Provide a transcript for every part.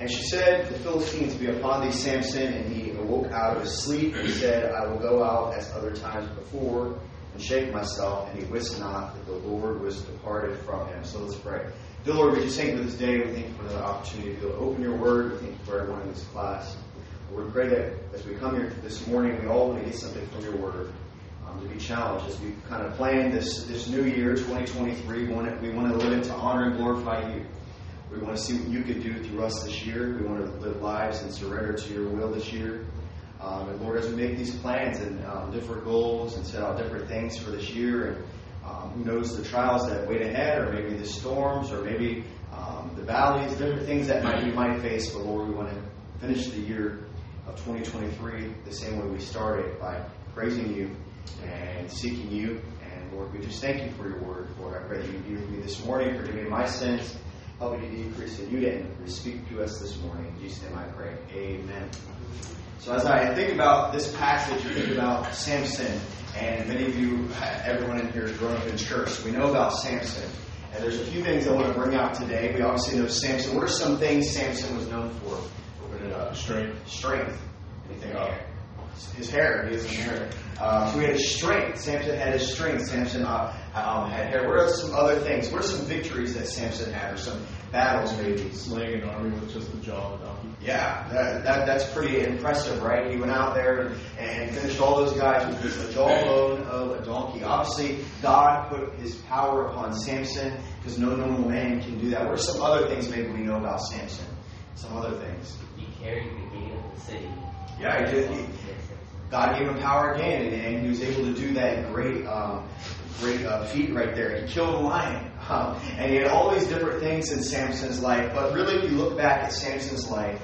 And she said, The Philistines be upon thee, Samson. And he awoke out of his sleep and said, I will go out as other times before and shake myself. And he wist not that the Lord was departed from him. So let's pray. Dear Lord, we just thank you for this day. We thank you for the opportunity to open your word. We thank you for everyone in this class. Lord, we pray that as we come here this morning, we all want to get something from your word. Um, to be challenged as we kind of plan this this new year, 2023. We want to, we want to live into honor and glorify you. We want to see what you could do through us this year. We want to live lives and surrender to your will this year. Um, and Lord, as we make these plans and um, different goals and set out different things for this year, and um, who knows the trials that wait ahead, or maybe the storms, or maybe um, the valleys, different things that might we might face. But Lord, we want to finish the year of 2023 the same way we started by praising you and seeking you. And Lord, we just thank you for your word. Lord, I pray that you be with me this morning, forgive me my sins. Help me to decrease and you to increase. Speak to us this morning. In Jesus' name I pray. Amen. So as I think about this passage, you think about Samson, and many of you, everyone in here has grown up in church. We know about Samson. And there's a few things I want to bring out today. We obviously know Samson. What are some things Samson was known for? Open it up. Strength. Strength. Anything oh. else? His hair. He has hair. Uh, so he had his strength. Samson had his strength. Samson uh, um, had hair. What are some other things? What are some victories that Samson had, or some battles maybe? Slaying an army with just the jaw of a donkey. Yeah, that, that, that's pretty impressive, right? He went out there and, and finished all those guys with just the jawbone of a donkey. Obviously, God put His power upon Samson because no normal man can do that. What are some other things maybe we know about Samson? Some other things. He carried the gate of the city. Yeah, he did. He, God gave him power again, and, and he was able to do that great, um, great uh, feat right there. He killed a lion, um, and he had all these different things in Samson's life. But really, if you look back at Samson's life,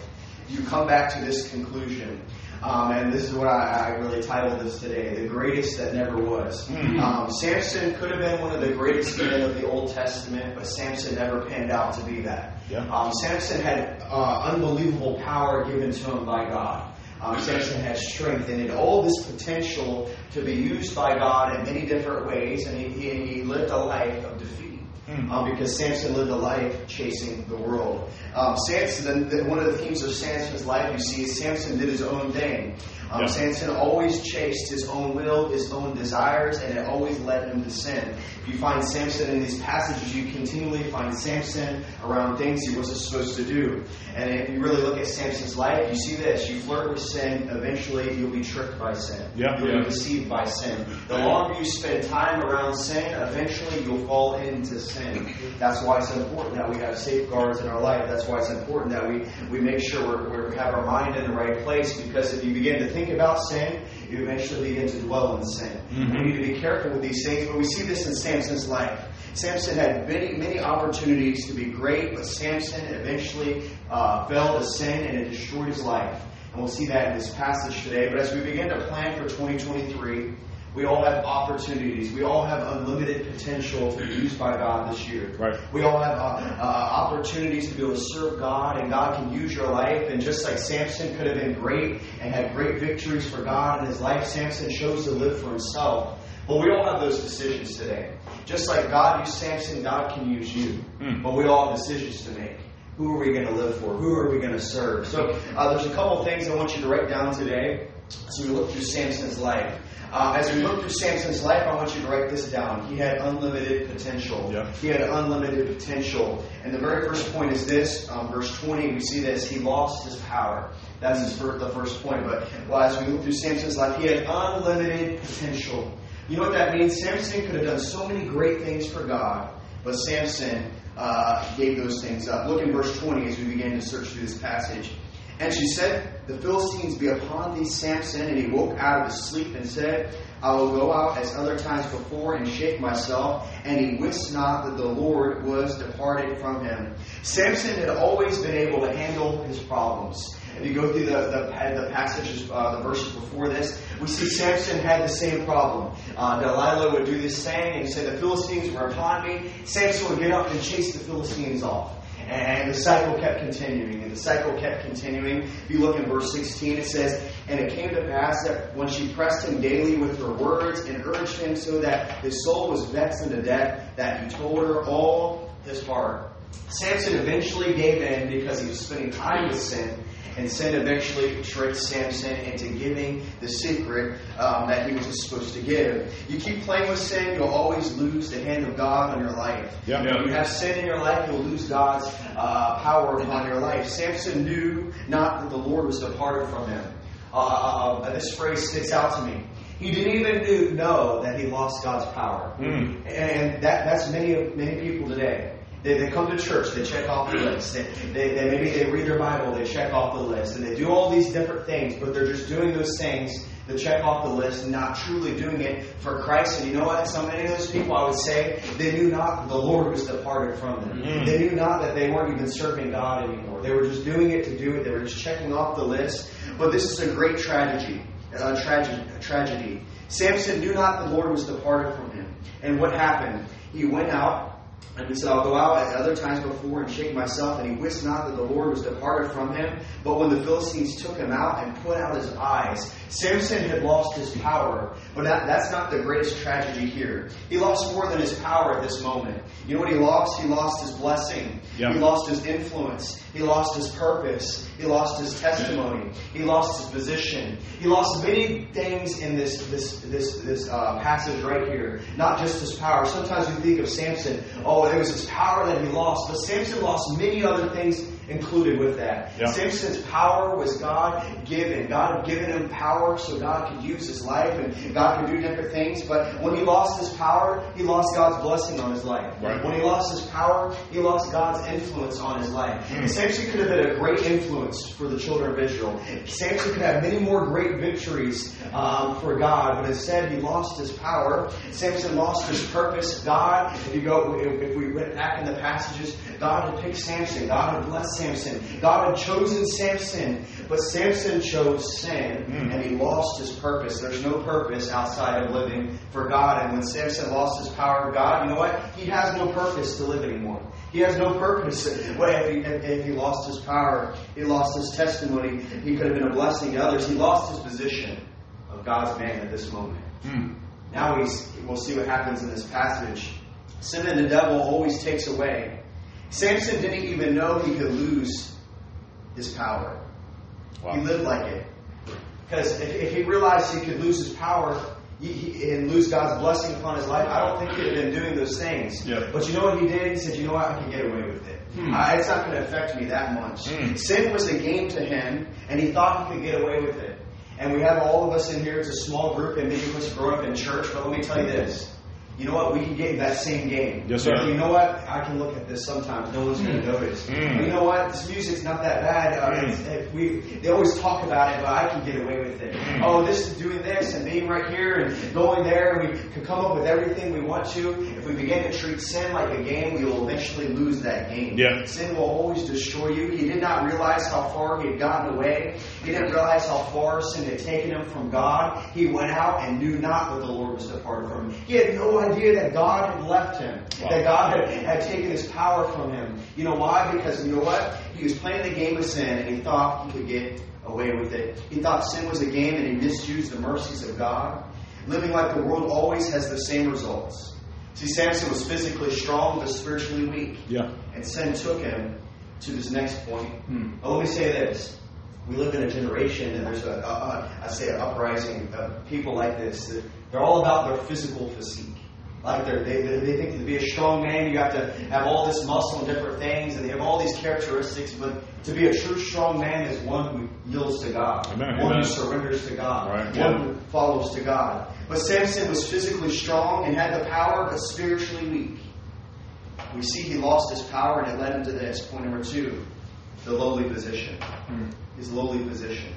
you come back to this conclusion. Um, and this is what I, I, really titled this today: "The Greatest That Never Was." Mm-hmm. Um, Samson could have been one of the greatest men of the Old Testament, but Samson never panned out to be that. Yeah. Um, Samson had uh, unbelievable power given to him by God. Um, Samson had strength and had all this potential to be used by God in many different ways, and he, he, he lived a life of defeat. Um, because Samson lived a life chasing the world. Um, Samson, the, one of the themes of Samson's life, you see, is Samson did his own thing. Um. Samson always chased his own will, his own desires, and it always led him to sin. If you find Samson in these passages, you continually find Samson around things he wasn't supposed to do. And if you really look at Samson's life, you see this. You flirt with sin, eventually you'll be tricked by sin. Yep. You'll be deceived by sin. The longer you spend time around sin, eventually you'll fall into sin. That's why it's important that we have safeguards in our life. That's why it's important that we, we make sure we're, we have our mind in the right place because if you begin to think about sin, you eventually begin to dwell in sin. Mm-hmm. We need to be careful with these things, but we see this in Samson's life. Samson had many, many opportunities to be great, but Samson eventually uh, fell to sin and it destroyed his life. And we'll see that in this passage today. But as we begin to plan for 2023, we all have opportunities. We all have unlimited potential to be used by God this year. Right. We all have uh, uh, opportunities to be able to serve God, and God can use your life. And just like Samson could have been great and had great victories for God in his life, Samson chose to live for himself. But we all have those decisions today. Just like God used Samson, God can use you. Mm. But we all have decisions to make. Who are we going to live for? Who are we going to serve? So uh, there's a couple things I want you to write down today. So we look through Samson's life. Uh, as we look through Samson's life, I want you to write this down. He had unlimited potential. Yeah. He had unlimited potential. And the very first point is this, um, verse 20, we see this. He lost his power. That's his first, the first point. But well, as we look through Samson's life, he had unlimited potential. You know what that means? Samson could have done so many great things for God, but Samson uh, gave those things up. Look in verse 20 as we begin to search through this passage. And she said, The Philistines be upon thee, Samson. And he woke out of his sleep and said, I will go out as other times before and shake myself. And he wist not that the Lord was departed from him. Samson had always been able to handle his problems. If you go through the, the, the passages, uh, the verses before this, we see Samson had the same problem. Uh, Delilah would do this thing and say, The Philistines were upon me. Samson would get up and chase the Philistines off. And the cycle kept continuing, and the cycle kept continuing. If you look in verse 16, it says, And it came to pass that when she pressed him daily with her words and urged him so that his soul was vexed unto death, that he told her all his heart. Samson eventually gave in because he was spending time with sin, and sin eventually tricked Samson into giving the secret um, that he was supposed to give. You keep playing with sin, you'll always lose the hand of God on your life. Yeah. When you have sin in your life, you'll lose God's uh, power upon your life. Samson knew not that the Lord was departed from him. Uh, uh, uh, this phrase sticks out to me. He didn't even knew, know that he lost God's power. Mm. And that, that's many of many people today. They, they come to church, they check off the list. They, they, they, maybe they read their Bible, they check off the list. And they do all these different things, but they're just doing those things to check off the list and not truly doing it for Christ. And you know what? So many of those people, I would say, they knew not the Lord was departed from them. Mm. They knew not that they weren't even serving God anymore. They were just doing it to do it. They were just checking off the list. But this is a great tragedy. A tragedy. A tragedy. Samson knew not the Lord was departed from him. And what happened? He went out and he said, I'll go out at other times before and shake myself. And he wist not that the Lord was departed from him. But when the Philistines took him out and put out his eyes, Samson had lost his power. But that, that's not the greatest tragedy here. He lost more than his power at this moment. You know what he lost? He lost his blessing. Yeah. He lost his influence. He lost his purpose. He lost his testimony. He lost his position. He lost many things in this this this this uh, passage right here. Not just his power. Sometimes we think of Samson. Oh, it was his power that he lost, but Samson lost many other things included with that. Yeah. Samson's power was God given. God had given him power so God could use his life and God could do different things. But when he lost his power, he lost God's blessing on his life. Right. When he lost his power, he lost God's influence on his life. Samson could have been a great influence for the children of Israel. Samson could have many more great victories um, for God, but instead he lost his power. Samson lost his purpose. God, if you go, if, if we went back in the passages, God had picked Samson. God had blessed Samson. God had chosen Samson, but Samson chose sin, and he lost his purpose. There's no purpose outside of living for God. And when Samson lost his power of God, you know what? He has no purpose to live anymore. He has no purpose. What if he, if, he lost his power? He lost his testimony. He could have been a blessing to others. He lost his position of God's man at this moment. Mm. Now we, we'll see what happens in this passage. Sin and the devil always takes away. Samson didn't even know he could lose his power. He lived like it. Because if, if he realized he could lose his power he, he, and lose God's blessing upon his life, I don't think he'd have been doing those things. Yeah. But you know what he did? He said, you know what? I can get away with it. I, it's not going to affect me that much. Hmm. Sin was a game to him, and he thought he could get away with it. And we have all of us in here. It's a small group, and many of us grew up in church. But let me tell you this. You know what? We can get in that same game. Yes, sir. You know what? I can look at this sometimes. No one's going to notice. Mm. You know what? This music's not that bad. Uh, Mm. it's, if we they always talk about it, but I can get away with it. Mm. Oh, this is doing this and being right here and going there, and we can come up with everything we want to. If we begin to treat sin like a game, we will eventually lose that game. Yeah. Sin will always destroy you. He did not realize how far he had gotten away. He didn't realize how far sin had taken him from God. He went out and knew not that the Lord was departed from him. He had no idea that God had left him, Wow. that God had, had taken his power from him. You know why? Because you know what? He was playing the game of sin and he thought he could get away with it. He thought sin was a game and he misused the mercies of God. Living like the world always has the same results. See, Samson was physically strong but spiritually weak. Yeah. And sin took him to this next point. Hmm. But let me say this. We live in a generation, and there's a, a, a I say, an uprising of people like this. that They're all about their physical physique. Like they, they think to be a strong man, you have to have all this muscle and different things, and they have all these characteristics. But to be a true strong man is one who yields to God, Amen. one Amen. who surrenders to God, Right. one Yeah. who follows to God. But Samson was physically strong and had the power, but spiritually weak. We see he lost his power, and it led him to this point number two: the lowly position. Hmm. His lowly position.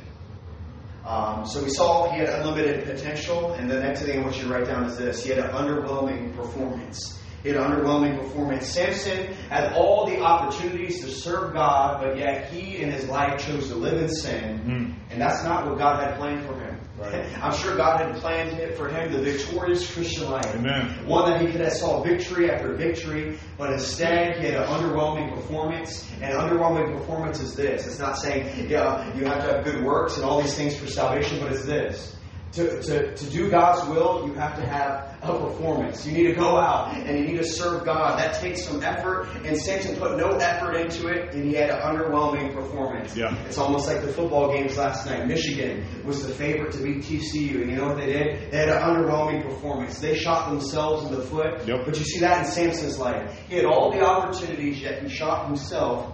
Um, so we saw he had unlimited potential, and the next thing I want you to write down is this: he had an underwhelming performance. He had an underwhelming performance. Samson had all the opportunities to serve God, but yet he in his life chose to live in sin, Mm. and that's not what God had planned for him. Right. I'm sure God had planned it for him the victorious Christian life. Amen. One that he could have saw victory after victory, but instead he had an underwhelming performance. And underwhelming performance is this. It's not saying yeah, you have to have good works and all these things for salvation, but it's this. To, to, to do God's will, you have to have a performance. You need to go out and you need to serve God. That takes some effort, and Samson put no effort into it, and he had an underwhelming performance. Yeah. It's almost like the football games last night. Michigan was the favorite to beat TCU, and you know what they did? They had an underwhelming performance. They shot themselves in the foot. Yep. But you see that in Samson's life. He had all the opportunities, yet he shot himself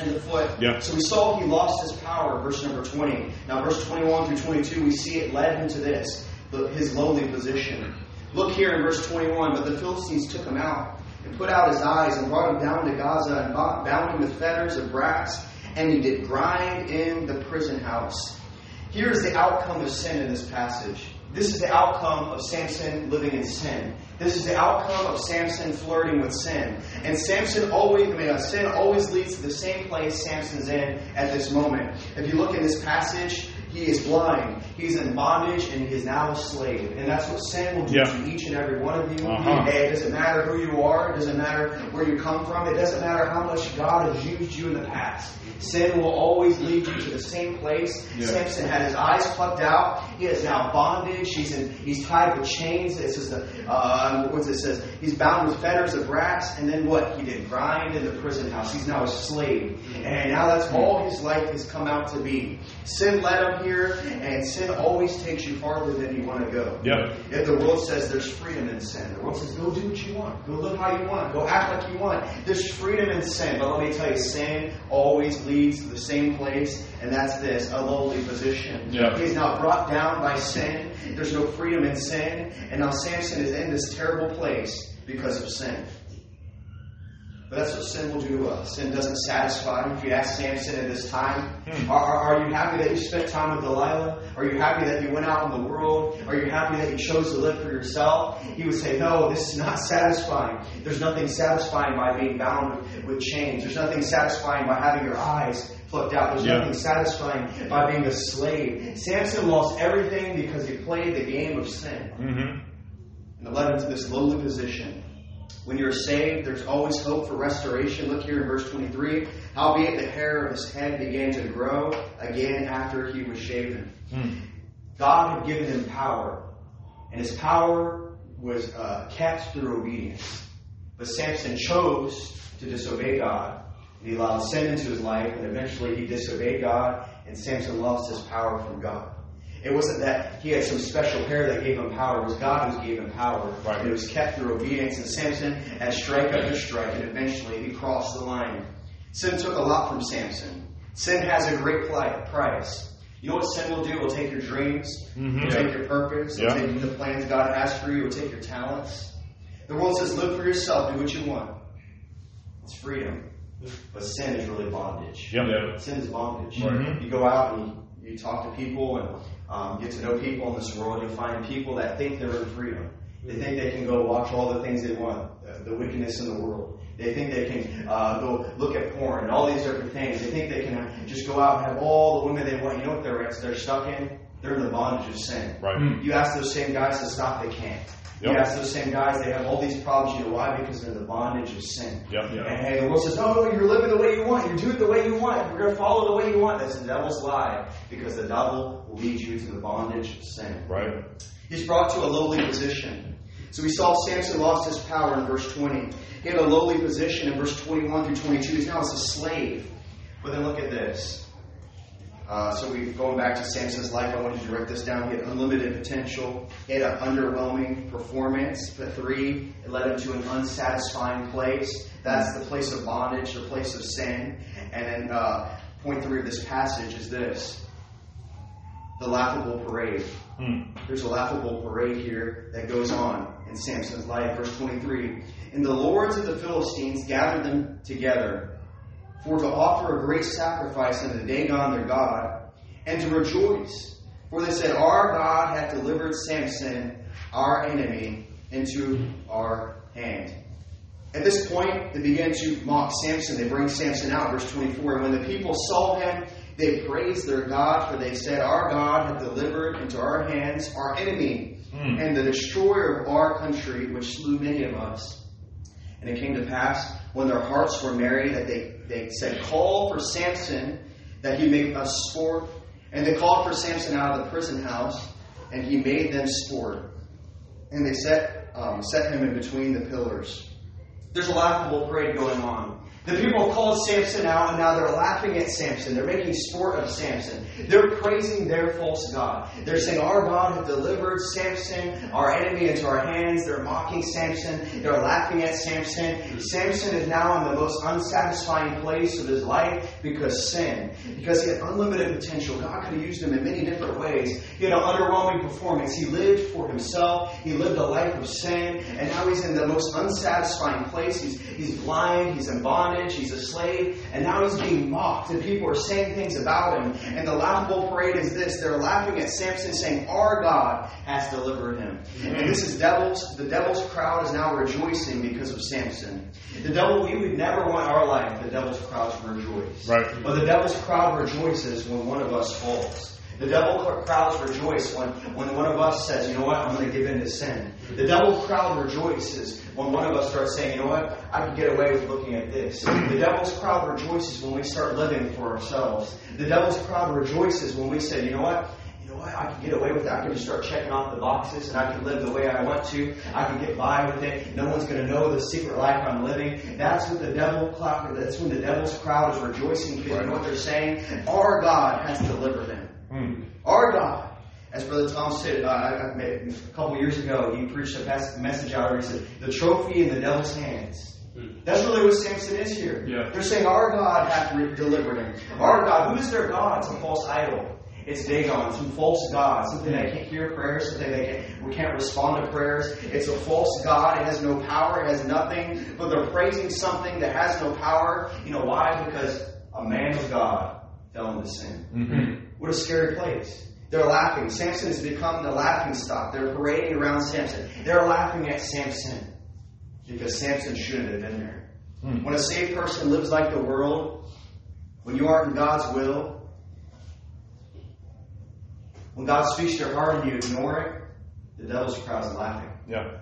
in the foot. Yeah. So we saw he lost his power, verse number 20. Now, verse 21 through 22, we see it led him to this, the, his lowly position. Look here in verse 21. But the Philistines took him out and put out his eyes and brought him down to Gaza and bound him with fetters of brass, and he did grind in the prison house. Here is the outcome of sin in this passage. This is the outcome of Samson living in sin. This is the outcome of Samson flirting with sin. And Samson always, I mean, uh, sin always leads to the same place Samson's in at this moment. If you look in this passage, he is blind. He's in bondage and he is now a slave. And that's what sin will do Yeah. to each and every one of you. Uh-huh. Hey, it doesn't matter who you are. It doesn't matter where you come from. It doesn't matter how much God has used you in the past. Sin will always lead you to the same place. Yeah. Samson had his eyes plucked out. He is now bondage. He's in, he's tied with chains. It says the uh, what's it says? He's bound with fetters of brass. And then what? He did grind in the prison house. He's now a slave. And now that's all his life has come out to be. Sin led him here, and sin always takes you farther than you want to go. Yeah. If the world says there's freedom in sin, the world says go do what you want, go live how you want, go act like you want. There's freedom in sin, but let me tell you, sin always leads to the same place, and that's this a lowly position. Yeah. He's now brought down by sin. There's no freedom in sin, and now Samson is in this terrible place because of sin. But that's what sin will do to us. Sin doesn't satisfy. If you ask Samson at this time, are, are, are you happy that you spent time with Delilah? Are you happy that you went out in the world? Are you happy that you chose to live for yourself? He would say, No, this is not satisfying. There's nothing satisfying by being bound with, with chains. There's nothing satisfying by having your eyes plucked out. There's Yeah. nothing satisfying by being a slave. Samson lost everything because he played the game of sin. Mm-hmm. And it led him to this lowly position. When you're saved, there's always hope for restoration. Look here in verse 23. Howbeit the hair of his head began to grow again after he was shaven. God had given him power, and his power was uh, kept through obedience. But Samson chose to disobey God, and he allowed sin into his life, and eventually he disobeyed God, and Samson lost his power from God. It wasn't that he had some special hair that gave him power. It was God who gave him power. Right. And it was kept through obedience. And Samson had strike after strike, and eventually he crossed the line. Sin took a lot from Samson. Sin has a great price. You know what sin will do? It will take your dreams. Mhm. It'll take your purpose. It'll Yeah. take the plans God has for you. It'll take your talents. The world says, live for yourself. Do what you want. It's freedom. But sin is really bondage. Yep. Yeah. Sin is bondage. Right. You go out and you, you talk to people and um, get to know people in this world. You'll find people that think they're in freedom. They think they can go watch all the things they want, uh, the wickedness in the world. They think they can uh, go look at porn and all these different things. They think they can just go out and have all the women they want. You know what they're they're stuck in? They're in the bondage of sin. Right. You ask those same guys to stop, they can't. You Yep. ask those same guys, they have all these problems. You know why? Because they're in the bondage of sin. Yep. Yeah. And hey, the world says, no, no, you're living the way you want. You're doing it the way you want. You're going to follow the way you want. That's the devil's lie because the devil will lead you to the bondage of sin. Right. He's brought to a lowly position. So we saw Samson lost his power in verse 20. He had a lowly position in verse 21 through 22. He's now as a slave. But then look at this. Uh, so we going back to Samson's life. I wanted you to write this down. He had unlimited potential. He had an underwhelming performance. But three, it led him to an unsatisfying place. That's the place of bondage, the place of sin. And then uh, point three of this passage is this: the laughable parade. Mm. There's a laughable parade here that goes on in Samson's life. Verse 23. And the lords of the Philistines gathered them together for to offer a great sacrifice unto Dagon their God, and to rejoice. For they said, Our God hath delivered Samson, our enemy, into our hand. At this point, they began to mock Samson. They bring Samson out, verse 24. And when the people saw him, they praised their God, for they said, Our God hath delivered into our hands our enemy, Hmm. and the destroyer of our country, which slew many of us. And it came to pass, when their hearts were merry, that they, they said, Call for Samson, that he make us sport. And they called for Samson out of the prison house, and he made them sport. And they set um, set him in between the pillars. There's a laughable parade going on. The people called Samson out, and now they're laughing at Samson. They're making sport of Samson. They're praising their false God. They're saying, Our God has delivered Samson, our enemy, into our hands. They're mocking Samson. They're laughing at Samson. Samson is now in the most unsatisfying place of his life because sin. Because he had unlimited potential. God could have used him in many different ways. He had an underwhelming performance. He lived for himself. He lived a life of sin. And now he's in the most unsatisfying place. He's, he's blind. He's in bondage bondage, he's a slave, and now he's being mocked, and people are saying things about him. And the laughable parade is this they're laughing at Samson, saying, Our God has delivered him. And this is devil's, the devil's crowd is now rejoicing because of Samson. The devil, we would never want our life, the devil's crowd to rejoice. Right. But the devil's crowd rejoices when one of us falls. The devil crowds rejoice when, when one of us says, you know what, I'm going to give in to sin. The devil crowd rejoices when one of us starts saying, you know what, I can get away with looking at this. The devil's crowd rejoices when we start living for ourselves. The devil's crowd rejoices when we say, you know what, you know what, I can get away with that. I can just start checking off the boxes and I can live the way I want to. I can get by with it. No one's going to know the secret life I'm living. That's what the devil crowd, that's when the devil's crowd is rejoicing because you know what they're saying? Our God has delivered them. Our God. As Brother Tom said uh, a couple years ago, he preached a message out where he said, The trophy in the devil's hands. That's really what Samson is here. Yeah. They're saying, Our God hath delivered him. Our God. Who is their God? It's a false idol. It's Dagon, some false God, something that can't hear prayers, something that can't, we can't respond to prayers. It's a false God. It has no power. It has nothing. But they're praising something that has no power. You know why? Because a man of God fell into sin. Mm-hmm. What a scary place. They're laughing. Samson has become the laughing stock. They're parading around Samson. They're laughing at Samson because Samson shouldn't have been there. Hmm. When a saved person lives like the world, when you aren't in God's will, when God speaks to your heart and you ignore it, the devil's crowd is laughing. Yeah.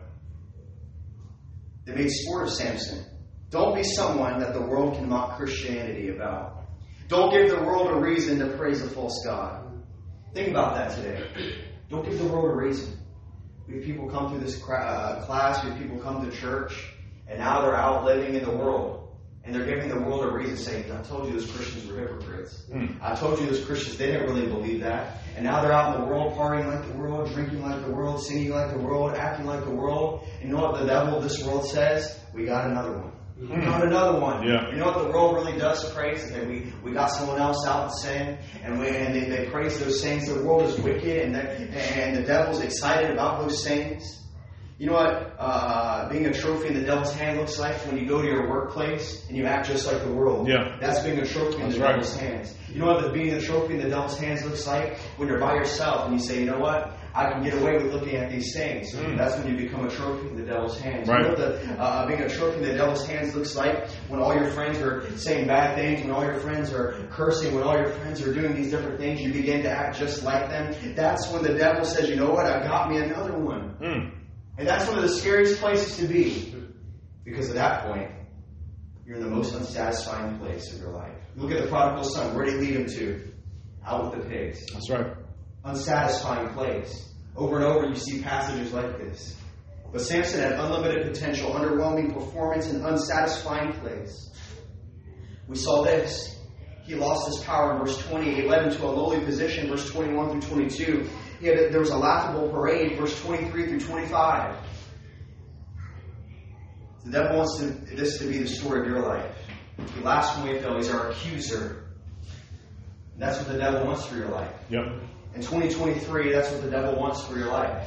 They made sport of Samson. Don't be someone that the world can mock Christianity about. Don't give the world a reason to praise a false God. Think about that today. Don't give the world a reason. We have people come through this uh, class, we have people come to church, and now they're out living in the world. And they're giving the world a reason, saying, I told you those Christians were hypocrites. Mm. I told you those Christians, they didn't really believe that. And now they're out in the world, partying like the world, drinking like the world, singing like the world, acting like the world. And you know what the devil of this world says? We got another one. Got another one. Yeah. You know what the world really does praise? Is that we, we got someone else out in sin, and we and they, they praise those things. The world is wicked, and the, and the devil's excited about those things. You know what uh, being a trophy in the devil's hand looks like when you go to your workplace and you act just like the world. Yeah. That's being a trophy in That's the right. devil's hands. You know what the, being a trophy in the devil's hands looks like when you're by yourself and you say, you know what, I can get away with looking at these things. Mm. That's when you become a trophy in the devil's hands. Right. You know what the, uh, being a trophy in the devil's hands looks like when all your friends are saying bad things, when all your friends are cursing, when all your friends are doing these different things, you begin to act just like them. That's when the devil says, you know what, I got me another one. Mm. And that's one of the scariest places to be. Because at that point, you're in the most unsatisfying place of your life. Look at the prodigal son. Where did he lead him to? Out with the pigs. That's right. Unsatisfying place. Over and over, you see passages like this. But Samson had unlimited potential, underwhelming performance, and unsatisfying place. We saw this. He lost his power in verse 20. He led him to a lowly position, verse 21 through 22. He had a, there was a laughable parade, verse 23 through 25. The devil wants to, this to be the story of your life. He laughs when we fail. He's our accuser. And that's what the devil wants for your life. Yep. In 2023, that's what the devil wants for your life.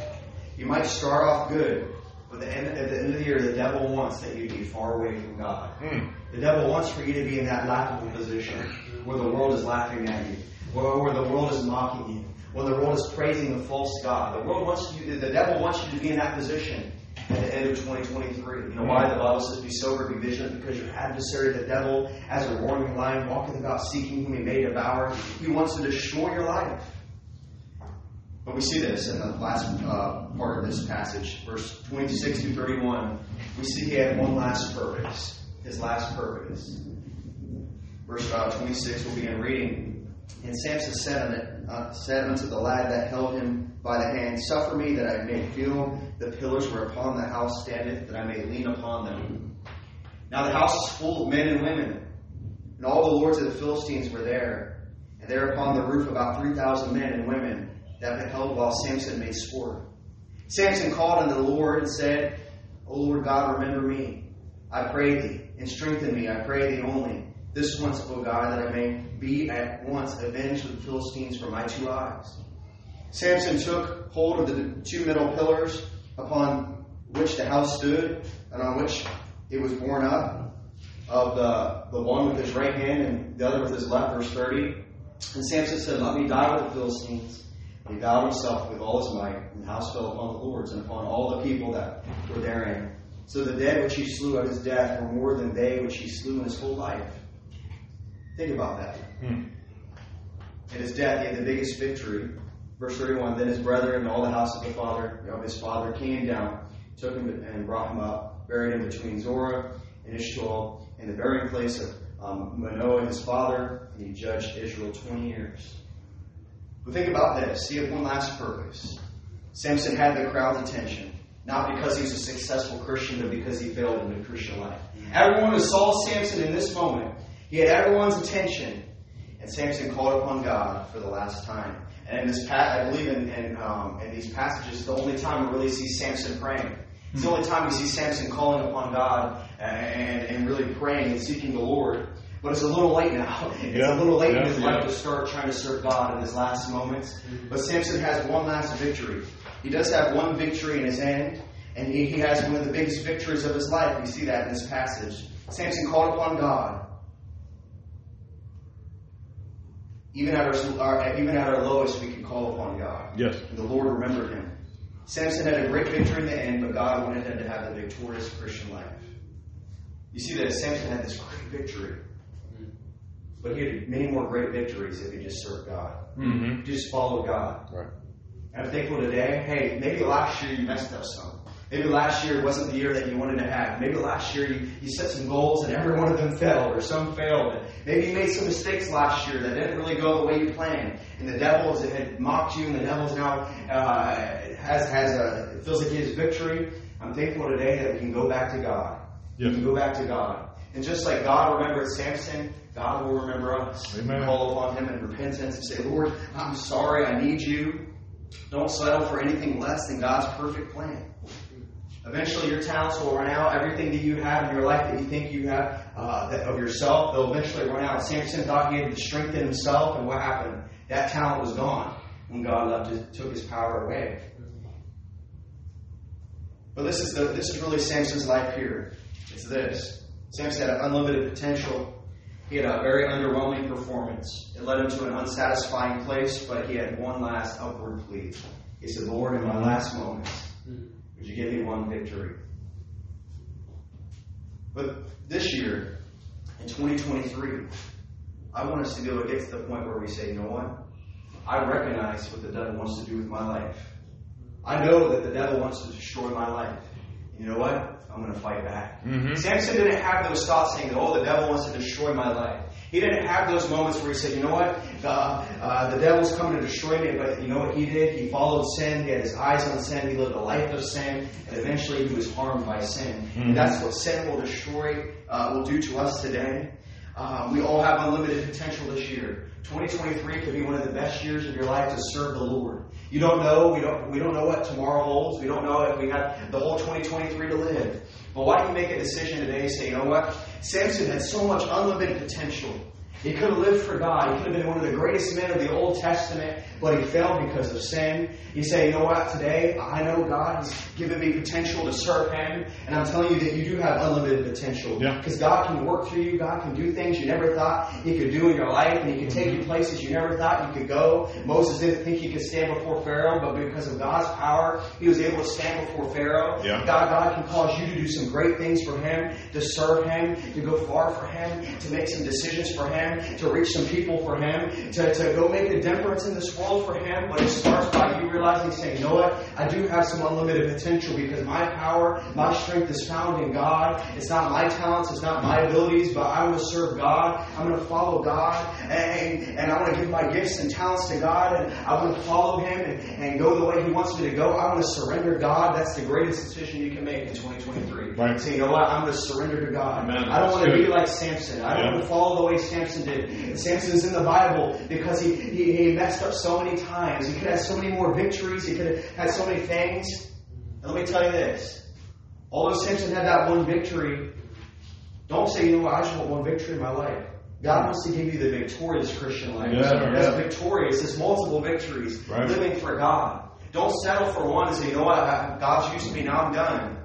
You might start off good, but the end, at the end of the year, the devil wants that you be far away from God. Mm. The devil wants for you to be in that laughable position where the world is laughing at you, where, where the world is mocking you, when the world is praising the false God. The world wants you, the devil wants you to be in that position at the end of 2023. You know why the Bible says be sober, be vigilant? Because your adversary, the devil, as a roaring lion, walking about seeking whom he may devour. He wants to destroy your life. But we see this in the last uh, part of this passage, verse 26 through 31. We see he had one last purpose. His last purpose. Verse uh, 26, we'll begin reading. And Samson said, unto, uh, said unto the lad that held him by the hand, Suffer me that I may feel the pillars whereupon the house standeth, that I may lean upon them. Now the house is full of men and women, and all the lords of the Philistines were there. And there upon the roof about three thousand men and women that beheld while Samson made sport. Samson called unto the Lord and said, O Lord God, remember me. I pray thee, and strengthen me, I pray thee only. This once, O God, that I may be at once avenged of the Philistines for my two eyes. Samson took hold of the two middle pillars upon which the house stood, and on which it was borne up, of the, the one with his right hand and the other with his left, verse 30. And Samson said, Let me die with the Philistines. And he bowed himself with all his might, and the house fell upon the lords and upon all the people that were therein. So the dead which he slew at his death were more than they which he slew in his whole life. Think about that. Hmm. At his death, he had the biggest victory. Verse 31 Then his brethren and all the house of the father of his father came down, took him and brought him up, buried him between Zorah and Eshtaol, in the burying place of um, Manoah his father, and he judged Israel 20 years. But think about this. He had one last purpose. Samson had the crowd's attention, not because he was a successful Christian, but because he failed in the Christian life. Everyone who saw Samson in this moment, he had everyone's attention, and Samson called upon God for the last time. And in this, I believe in, in, um, in these passages, it's the only time we really see Samson praying. It's the hmm. only time we see Samson calling upon God uh, and, and really praying and seeking the Lord. But it's a little late now. It's Yeah, a little late in his yeah. life to start trying to serve God in his last moments. Hmm. But Samson has one last victory. He does have one victory in his end, and he, he has one of the biggest victories of his life. We see that in this passage. Samson called upon God. Even at our, our even at our lowest, we can call upon God. Yes. And the Lord remembered him. Samson had a great victory in the end, but God wanted him to have the victorious Christian life. You see that Samson had this great victory, but he had many more great victories if he just served God. Mm-hmm. Just followed God. Right. And I'm thankful today. Hey, maybe last year you messed up some. Maybe last year wasn't the year that you wanted to have. Maybe last year you, you set some goals and every one of them failed or some failed. Maybe you made some mistakes last year that didn't really go the way you planned. And the devil has- had mocked you and the devil's now uh, has, has a, feels like he has victory. I'm thankful today that we can go back to God. We can go back to God. And just like God remembered Samson, God will remember us. Amen. Call upon him in repentance and say, Lord, I'm sorry, I need you. Don't settle for anything less than God's perfect plan. Eventually, your talents will run out. Everything that you have in your life that you think you have uh, of yourself, they'll eventually run out. Samson thought he had the strength in himself, and what happened? That talent was gone when God left his, took his power away. But this is the this is really Samson's life here. It's this. Samson had unlimited potential. He had a very underwhelming performance. It led him to an unsatisfying place, but he had one last upward plea. He said, Lord, in my last moments, would you give me one victory? But this year, in 2023, I want us to be able to get to the point where we say, you know what? I recognize what the devil wants to do with my life. I know that the devil wants to destroy my life. You know what? I'm going to fight back. Mhm. Samson didn't have those thoughts saying, oh, the devil wants to destroy my life. He didn't have those moments where he said, you know what? Uh, uh, the devil's coming to destroy me. But you know what he did? He followed sin. He had his eyes on sin. He lived a life of sin. And eventually he was harmed by sin. And that's what sin will destroy, uh, will do to us today. Uh, we all have unlimited potential this year. 2023 could be one of the best years of your life to serve the Lord. You don't know. We don't. We don't know what tomorrow holds. We don't know if we have the whole 2023 to live. But why don't you make a decision today? and Say, you know what? Samson had so much unlimited potential. He could have lived for God. He could have been one of the greatest men of the Old Testament, but he failed because of sin. You say, you know what? Today, I know God has given me potential to serve Him, and I'm telling you that you do have unlimited potential. Yeah. Because God can work through you. God can do things you never thought He could do in your life, and He can take you mm-hmm. places you never thought you could go. Moses didn't think he could stand before Pharaoh, but because of God's power, he was able to stand before Pharaoh. Yeah. God, God can cause you to do some great things for Him, to serve Him, to go far for Him, to make some decisions for Him. Him, to reach some people for him, to, to go make a difference in this world for him. But it starts by you realizing, saying, you know what? I do have some unlimited potential because my power, my strength is found in God. It's not my talents, it's not my abilities, but I want to serve God. I'm going to follow God, and, and I want to give my gifts and talents to God, and I want to follow Him and, and go the way He wants me to go. I want to surrender God. That's the greatest decision you can make in 2023. Right. Say, you know what? I'm going to surrender to God. Amen. I don't want to be like Samson. I don't Yeah. want to follow the way Samson did. Samson's in the Bible because he, he, he messed up so many times. He could have so many more victories. He could have had so many things. And let me tell you this. Although Samson had that one victory, don't say, you know what, I just want one victory in my life. God wants to give you the victorious Christian life. Yeah, That's yeah. victorious. It's multiple victories. Right. Living for God. Don't settle for one and say, you know what, God's used me, now I'm done.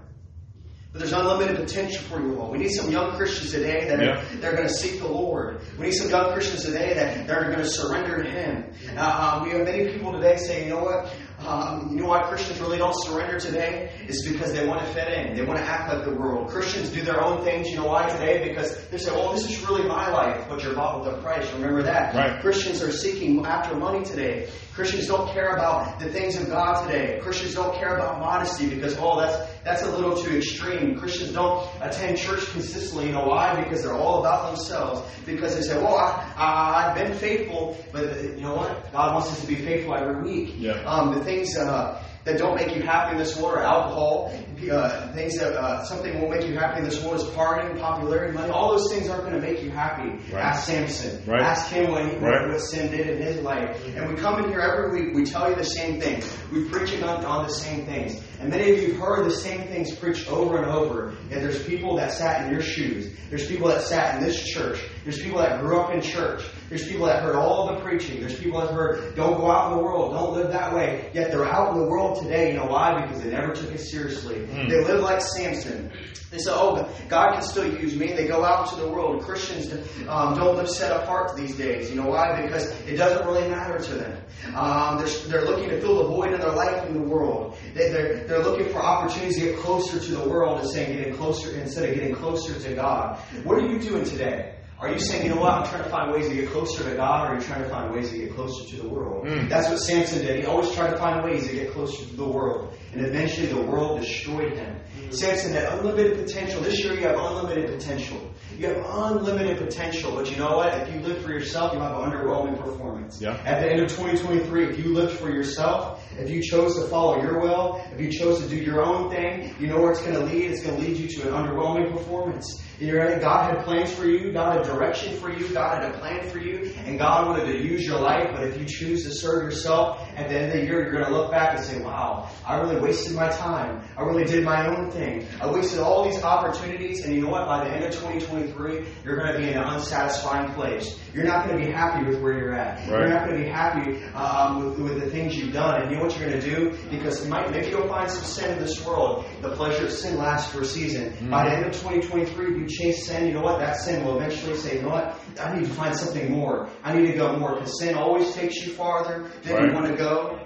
But there's unlimited potential for you all. We need some young Christians today that Yeah. are, they're going to seek the Lord. We need some young Christians today that they're going to surrender to Him. Uh, um, we have many people today saying, you know what? Um, you know why Christians really don't surrender today? It's because they want to fit in. They want to act like the world. Christians do their own things. You know why today? Because they say, well, this is really my life, but you're bought with a price. Remember that. Right. Christians are seeking after money today. Christians don't care about the things of God today. Christians don't care about modesty because, oh, that's that's a little too extreme. Christians don't attend church consistently. You know why? Because they're all about themselves. Because they say, well, I, I've been faithful, but you know what? God wants us to be faithful every week. Yeah. Um, the things uh, that don't make you happy in this world are alcohol. Uh, things that uh, something won't make you happy in this world is partying, popularity, money. All those things aren't going to make you happy. Right. Ask Samson. Right. Ask him what, he, Right. what sin did in his life. And we come in here every week. We tell you the same thing. We preach on, on the same things. And many of you have heard the same things preached over and over. And there's people that sat in your shoes. There's people that sat in this church. There's people that grew up in church. There's people that heard all the preaching. There's people that heard, don't go out in the world, don't live that way. Yet they're out in the world today. You know why? Because they never took it seriously. Mm. They live like Samson. They say, oh, God can still use me. They go out into the world. Christians um, don't live set apart these days. You know why? Because it doesn't really matter to them. Um, they're, they're looking to fill the void in their life in the world. They, they're, they're looking for opportunities to get closer to the world and saying getting closer instead of getting closer to God. What are you doing today? Are you saying, you know what, I'm trying to find ways to get closer to God, or are you trying to find ways to get closer to the world? Mm. That's what Samson did. He always tried to find ways to get closer to the world. And eventually the world destroyed him. Samson had unlimited potential. This year you have unlimited potential. You have unlimited potential. But you know what? If you live for yourself, you'll have an underwhelming performance. Yeah. At the end of 2023, if you lived for yourself, if you chose to follow your will, if you chose to do your own thing, you know where it's going to lead. It's going to lead you to an underwhelming performance. You're right. God had plans for you. God had direction for you. God had a plan for you. And God wanted to use your life. But if you choose to serve yourself, at the end of the year, you're going to look back and say, wow, I really wasted my time. I really did my own thing. I wasted all these opportunities. And you know what? By the end of 2023, you're going to be in an unsatisfying place. You're not going to be happy with where you're at. You're not going to be happy um, with, with the things you've done. And you know what you're going to do? Because might, maybe you'll find some sin in this world. The pleasure of sin lasts for a season. By the end of 2023, you chase sin, you know what? That sin will eventually say, you know what? I need to find something more. I need to go more. Because sin always takes you farther than Right. you want to go.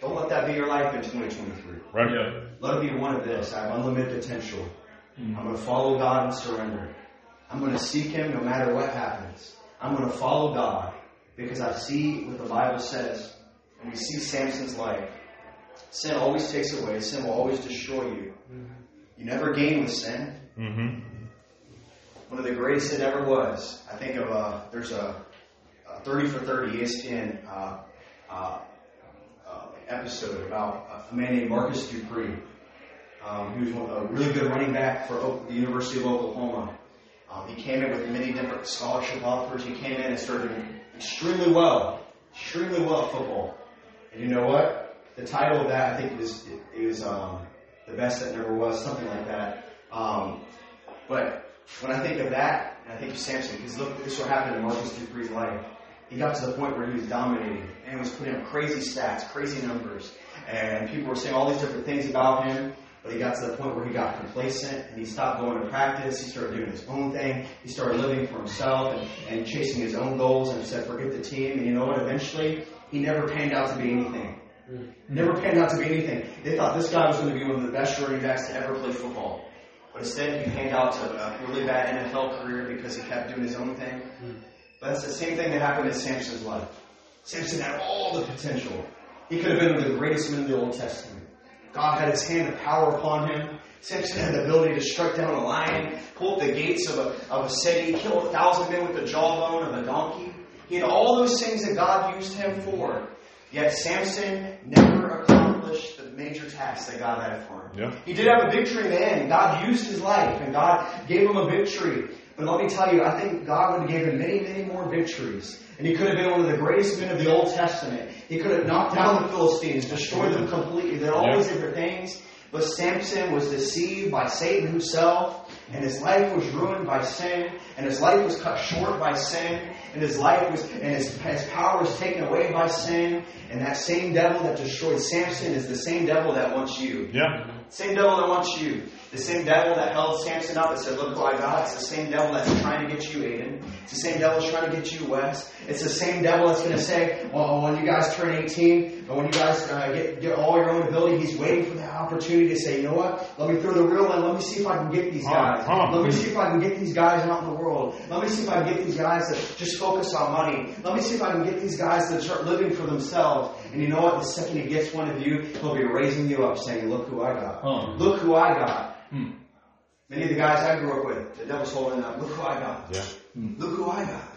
Don't let that be your life in 2023. Right. Yeah. Let it be one of this. I have unlimited potential. Mm. I'm going to follow God and surrender. I'm going to seek Him no matter what happens. I'm going to follow God because I see what the Bible says. And we see Samson's life. Sin always takes away, sin will always destroy you. Mm-hmm. You never gain with sin. Mm-hmm. One of the greatest it ever was. I think of uh, there's a, a 30 for 30 ESPN uh, uh, uh, episode about a man named Marcus Dupree. Um, he was a really good running back for O- the University of Oklahoma. Um, he came in with many different scholarship offers. He came in and started extremely well, extremely well at football. And you know what? The title of that, I think, was it, was um, the best that never was, something like that. Um, but when I think of that, and I think of Samson, because look, this is what happened in Marcus Dupree's life. He got to the point where he was dominating and was putting up crazy stats, crazy numbers, and people were saying all these different things about him. But he got to the point where he got complacent and he stopped going to practice. He started doing his own thing. He started living for himself and, and chasing his own goals and said, forget the team. And you know what? Eventually, he never panned out to be anything. Never panned out to be anything. They thought this guy was going to be one of the best running backs to ever play football. But instead, he panned out to a really bad NFL career because he kept doing his own thing. But that's the same thing that happened in Samson's life. Samson had all the potential. He could have been one of the greatest men in the Old Testament. God had his hand of power upon him. Samson had the ability to strike down a lion, pull up the gates of a, of a city, kill a thousand men with the jawbone of a donkey. He had all those things that God used him for. Yet Samson never accomplished the major task that God had for him. Yeah. He did have a victory in the end. God used his life and God gave him a victory. But let me tell you, I think God would have given him many, many more victories. And he could have been one of the greatest men of the Old Testament. He could have knocked down the Philistines, destroyed them completely. There are all these different things. But Samson was deceived by Satan himself, and his life was ruined by sin, and his life was cut short by sin, and his life was, and his, his power was taken away by sin. And that same devil that destroyed Samson is the same devil that wants you. Yeah. Same devil that wants you. The same devil that held Samson up and said, Look who I got. It's the same devil that's trying to get you, Aiden. It's the same devil that's trying to get you, Wes. It's the same devil that's going to say, Well, when you guys turn 18, or when you guys uh, get, get all your own ability, he's waiting for that opportunity to say, You know what? Let me throw the real one. Let me see if I can get these Huh, guys. huh. Let me see if I can get these guys out in the world. Let me see if I can get these guys to just focus on money. Let me see if I can get these guys to start living for themselves. And you know what? The second he gets one of you, he'll be raising you up saying, Look who I got. Huh. Look who I got. Hmm. Many of the guys I grew up with, the devil's holding up. Look who I got. Yeah. Look who I got.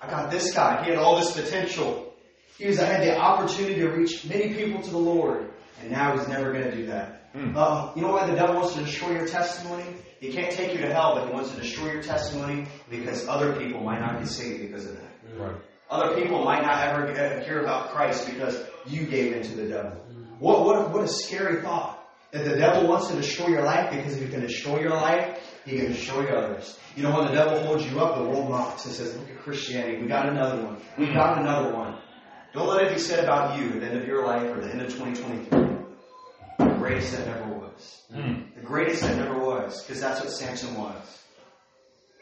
I got this guy. He had all this potential. He was, I had the opportunity to reach many people to the Lord, and now he's never going to do that. Hmm. Uh, you know why the devil wants to destroy your testimony? He can't take you to hell, but he wants to destroy your testimony because other people might not get saved because of that. Right. Other people might not ever uh, hear about Christ because you gave in to the devil. What, what, a, what a scary thought. That the devil wants to destroy your life because if he can destroy your life, he can destroy others. You know, when the devil holds you up, the world mocks and says, Look at Christianity. We got another one. We got another one. Don't let it be said about you at the end of your life or the end of 2023. The greatest that never was. Hmm. The greatest that never was. Because that's what Samson was.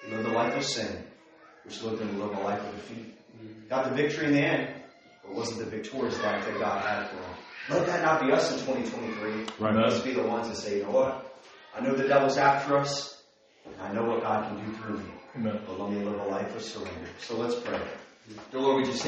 He lived a life of sin, which led him to live a life of defeat. Got the victory in the end, but wasn't the victorious life that God had for him. Let that not be us in 2023. Right. Let's be the ones that say, you know what? I know the devil's after us, and I know what God can do through me. Amen. But let me live a life of surrender. So let's pray. Dear Lord, we just